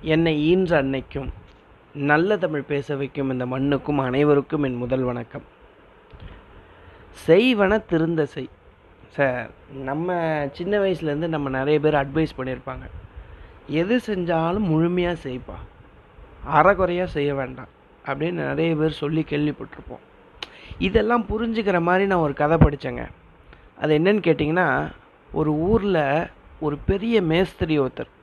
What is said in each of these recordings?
என்னை ஈன்ற அன்னைக்கும் நல்ல தமிழ் பேச வைக்கும் இந்த மண்ணுக்கும் அனைவருக்கும் என் முதல் வணக்கம். செய்வன திருந்த செய். சார் நம்ம சின்ன வயசுலேருந்து நம்ம நிறைய பேர் அட்வைஸ் பண்ணியிருப்பாங்க. எது செஞ்சாலும் முழுமையாக செய்ப்பா. அறகுறையாக செய்ய வேண்டாம். அப்படின்னு நிறைய பேர் சொல்லி கேள்விப்பட்டிருப்போம். இதெல்லாம் புரிஞ்சுக்கிற மாதிரி நான் ஒரு கதை படித்தேங்க அது என்னன்னு கேட்டிங்கன்னா ஒரு ஊரில் ஒரு பெரிய மேஸ்திரி ஒருத்தர்.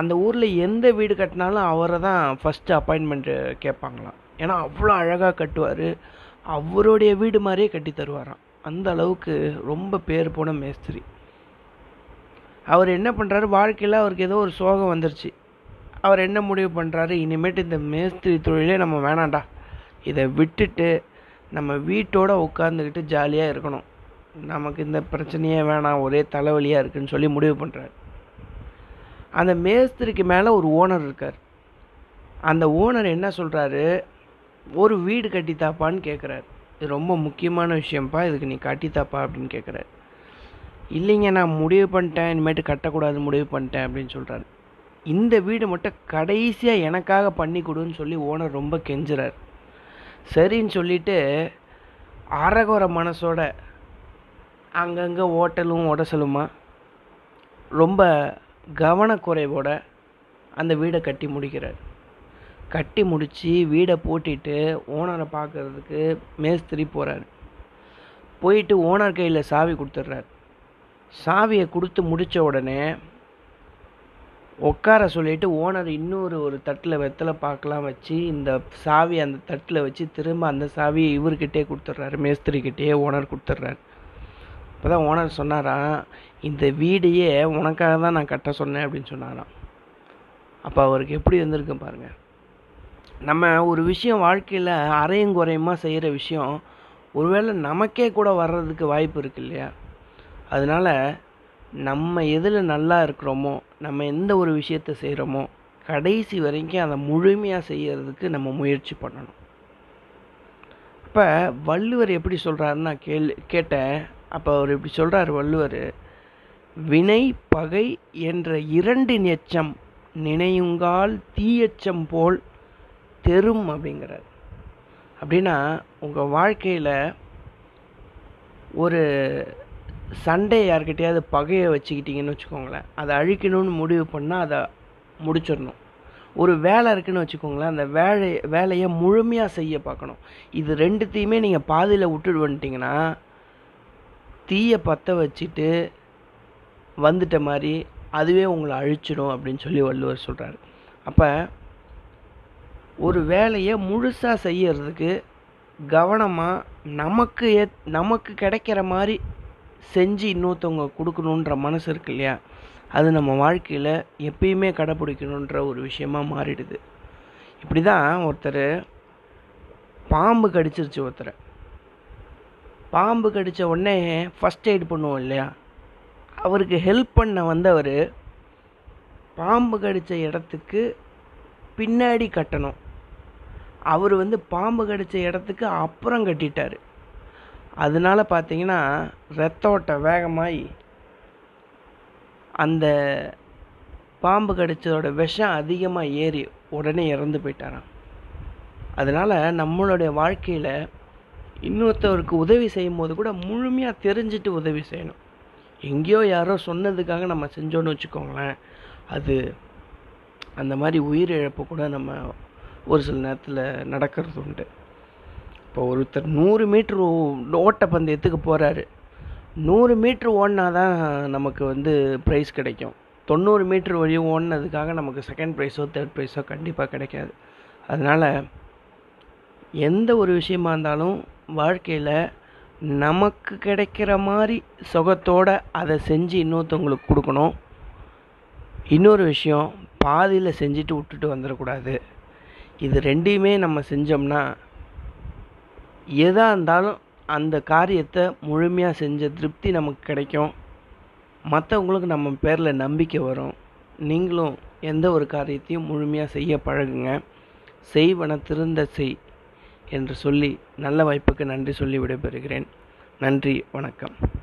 அந்த ஊரில் எந்த வீடு கட்டினாலும் அவரை தான் ஃபஸ்ட்டு அப்பாயின்மெண்ட்டு கேட்பாங்களாம். ஏன்னா அவ்வளோ அழகாக கட்டுவார். அவருடைய வீடு மாதிரியே கட்டி தருவாராம். அந்த அளவுக்கு ரொம்ப பேர் போன மேஸ்திரி. அவர் என்ன பண்ணுறாரு வாழ்க்கையில் அவருக்கு ஏதோ ஒரு சோகம் வந்துருச்சு. அவர் என்ன முடிவு பண்ணுறாரு இனிமேட்டு இந்த மேஸ்திரி தொழிலே நம்ம வேணாண்டா இதை விட்டுட்டு நம்ம வீட்டோட உட்காந்துக்கிட்டு ஜாலியாக இருக்கணும். நமக்கு இந்த பிரச்சனையே வேணாம். ஒரே தலைவலியாக இருக்குன்னு சொல்லி முடிவு பண்ணுறாரு அந்த மேஸ்திரிக்கு மேலே ஒரு ஓனர் இருக்கார். அந்த ஓனர் என்ன சொல்கிறாரு ஒரு வீடு கட்டித்தாப்பான்னு கேட்குறாரு இது ரொம்ப முக்கியமான விஷயம்ப்பா இதுக்கு நீ கட்டித்தாப்பா அப்படின்னு கேட்குறாரு இல்லைங்க நான் முடிவு பண்ணிட்டேன். இனிமேட்டு கட்டக்கூடாது முடிவு பண்ணிட்டேன் அப்படின்னு சொல்கிறாரு இந்த வீடு மட்டும் கடைசியாக எனக்காக பண்ணி கொடுன்னு சொல்லி ஓனர் ரொம்ப கெஞ்சுறார். சரின்னு சொல்லிட்டு அறகுறை மனசோட அங்கங்கே ஓட்டலும் உடசலுமா ரொம்ப கவனக்குறைவோட அந்த வீடை கட்டி முடிக்கிறார். கட்டி முடித்து வீடை பூட்டிட்டு ஓனரை பார்க்கறதுக்கு மேஸ்திரி போகிறார் போயிட்டு ஓனர் கையில் சாவி கொடுத்துட்றாரு. சாவியை கொடுத்து முடித்த உடனே உட்கார சொல்லிட்டு ஓனர் இன்னொரு ஒரு தட்டில் வெத்தலை பார்க்கலாம் வச்சு இந்த சாவி அந்த தட்டில் வச்சு திரும்ப அந்த சாவியை இவர்கிட்டே கொடுத்துட்றாரு. மேஸ்திரிக்கிட்டே ஓனர் கொடுத்துட்றாரு. அப்போ தான் ஓனர் சொன்னாராம் இந்த வீடையே உனக்காக தான் நான் கட்ட சொன்னேன் அப்படின்னு சொன்னாராம். அப்போ அவருக்கு எப்படி வந்திருக்கு பாருங்கள் நம்ம ஒரு விஷயம் வாழ்க்கையில் அரையும் குறையுமா செய்கிற விஷயம் ஒருவேளை நமக்கே கூட வர்றதுக்கு வாய்ப்பு இருக்கு இல்லையா? அதனால் நம்ம எதில் நல்லா இருக்கிறோமோ நம்ம எந்த ஒரு விஷயத்த செய்கிறோமோ கடைசி வரைக்கும் அதை முழுமையாக செய்கிறதுக்கு நம்ம முயற்சி பண்ணணும். இப்போ வள்ளுவர் எப்படி சொல்கிறாருன்னு நான் கேள் கேட்டேன். அப்போ அவர் இப்படி சொல்கிறார் வள்ளுவர். வினை பகை என்ற இரண்டின் எச்சம் நினையுங்கால் தீயச்சம் போல் தெரும் அப்படிங்கிறார். அப்படின்னா உங்கள் வாழ்க்கையில் ஒரு சண்டே யார்கிட்டயாவது பகையை வச்சுக்கிட்டிங்கன்னு வச்சுக்கோங்களேன். அதை அழிக்கணும்னு முடிவு பண்ணால் அதை முடிச்சிடணும். ஒரு வேலை இருக்குன்னு வச்சுக்கோங்களேன் அந்த வேலை வேலையை முழுமையாக செய்ய பார்க்கணும். இது ரெண்டுத்தையுமே நீங்கள் பாதியில் விட்டுட்டு வந்துட்டிங்கன்னா தீயை பற்ற வச்சுட்டு வந்துட்ட மாதிரி அதுவே உங்களை அழிச்சிடும் அப்படின்னு சொல்லி வள்ளுவர் சொல்கிறாரு அப்போ ஒரு வேலையை முழுசாக செய்யறதுக்கு கவனமாக நமக்கு ஏ நமக்கு கிடைக்கிற மாதிரி செஞ்சு இன்னொருத்தவங்க கொடுக்கணுன்ற மனசு இருக்கு இல்லையா? அது நம்ம வாழ்க்கையில் எப்பயுமே கடைப்பிடிக்கணுன்ற ஒரு விஷயமாக மாறிடுது. இப்படி தான் ஒருத்தர் பாம்பு கடிச்சிருச்சு ஒருத்தரை. பாம்பு கடித்த உடனே ஃபஸ்ட் எய்ட் பண்ணுவோம் இல்லையா? அவருக்கு ஹெல்ப் பண்ண வந்தவர் பாம்பு கடித்த இடத்துக்கு பின்னாடி கட்டணும். அவர் வந்து பாம்பு கடித்த இடத்துக்கு அப்புறம் கட்டிட்டார். அதனால பார்த்தீங்கன்னா ரத்த ஓட்டம் வேகமாகி அந்த பாம்பு கடித்ததோட விஷம் அதிகமாக ஏறி உடனே இறந்து போயிட்டாராம். அதனால் நம்மளுடைய வாழ்க்கையில் இன்னொருத்தவருக்கு உதவி செய்யும் போது கூட முழுமையாக தெரிஞ்சுட்டு உதவி செய்யணும். எங்கேயோ யாரோ சொன்னதுக்காக நம்ம செஞ்சோன்னு வச்சுக்கோங்களேன். அது அந்த மாதிரி உயிரிழப்பு கூட நம்ம ஒரு சில நேரத்தில் நடக்கிறது உண்டு. இப்போ ஒருத்தர் நூறு மீட்ரு ஓட்டப்பந்தயத்துக்கு போகிறாரு நூறு மீட்ரு ஓடினா தான் நமக்கு வந்து ப்ரைஸ் கிடைக்கும். தொண்ணூறு மீட்ரு வழியும் ஓடினதுக்காக நமக்கு செகண்ட் ப்ரைஸோ தேர்ட் ப்ரைஸோ கண்டிப்பாக கிடைக்காது. அதனால் எந்த ஒரு விஷயமா இருந்தாலும் வாழ்க்கையில் நமக்கு கிடைக்கிற மாதிரி சுகத்தோடு அதை செஞ்சு இன்னொருத்தவங்களுக்கு கொடுக்கணும். இன்னொரு விஷயம் பாதியில் செஞ்சுட்டு விட்டுட்டு வந்துடக்கூடாது. இது ரெண்டையுமே நம்ம செஞ்சோம்னா எதாக இருந்தாலும் அந்த காரியத்தை முழுமையாக செஞ்ச திருப்தி நமக்கு கிடைக்கும். மற்றவங்களுக்கு நம்ம பேரில் நம்பிக்கை வரும். நீங்களும் எந்த ஒரு காரியத்தையும் முழுமையாக செய்ய பழகுங்க. செய்வன திருந்த செய். என்று சொல்லி நல்ல வாய்ப்புக்கு நன்றி சொல்லி விடைபெறுகிறேன். நன்றி வணக்கம்.